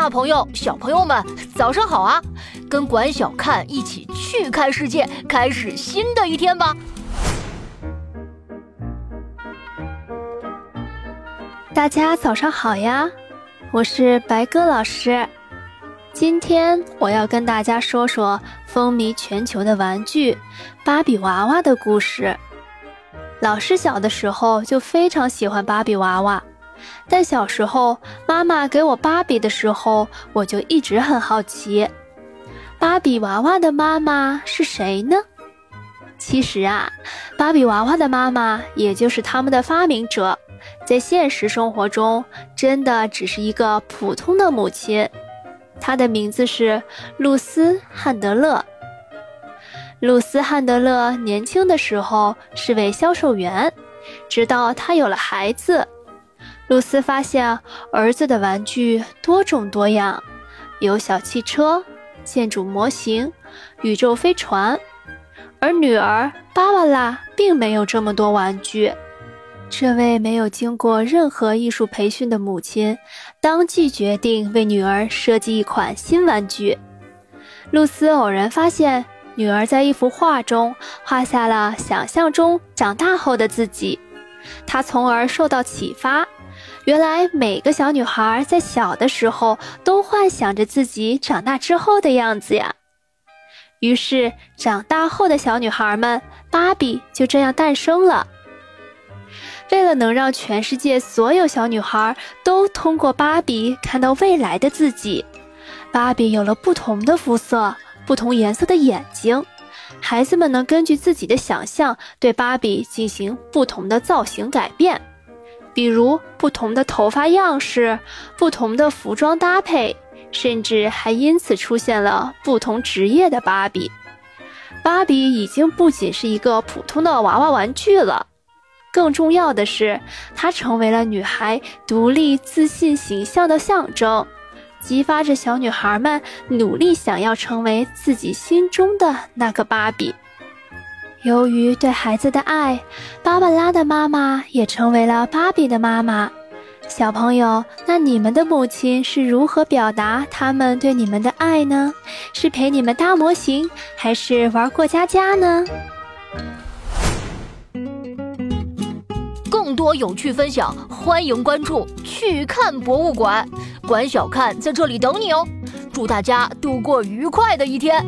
大朋友、小朋友们，早上好啊！跟管小看一起去看世界，开始新的一天吧！大家早上好呀，我是白鸽老师。今天我要跟大家说说风靡全球的玩具芭比娃娃的故事。老师小的时候就非常喜欢芭比娃娃。但小时候，妈妈给我芭比的时候，我就一直很好奇，芭比娃娃的妈妈是谁呢？其实啊，芭比娃娃的妈妈，也就是他们的发明者，在现实生活中真的只是一个普通的母亲，她的名字是露丝·汉德勒。露丝·汉德勒年轻的时候是位销售员，直到她有了孩子。露丝发现儿子的玩具多种多样，有小汽车、建筑模型、宇宙飞船，而女儿芭芭拉并没有这么多玩具。这位没有经过任何艺术培训的母亲，当即决定为女儿设计一款新玩具。露丝偶然发现女儿在一幅画中画下了想象中长大后的自己，她从而受到启发。原来每个小女孩在小的时候都幻想着自己长大之后的样子呀。于是，长大后的小女孩们，芭比就这样诞生了。为了能让全世界所有小女孩都通过芭比看到未来的自己，芭比有了不同的肤色、不同颜色的眼睛，孩子们能根据自己的想象对芭比进行不同的造型改变。比如不同的头发样式、不同的服装搭配，甚至还因此出现了不同职业的芭比。芭比已经不仅是一个普通的娃娃玩具了，更重要的是，它成为了女孩独立自信形象的象征，激发着小女孩们努力想要成为自己心中的那个芭比。由于对孩子的爱，芭芭拉的妈妈也成为了芭比的妈妈。小朋友，那你们的母亲是如何表达他们对你们的爱呢？是陪你们搭模型，还是玩过家家呢？更多有趣分享，欢迎关注“去看博物馆”，管小看在这里等你哦。祝大家度过愉快的一天！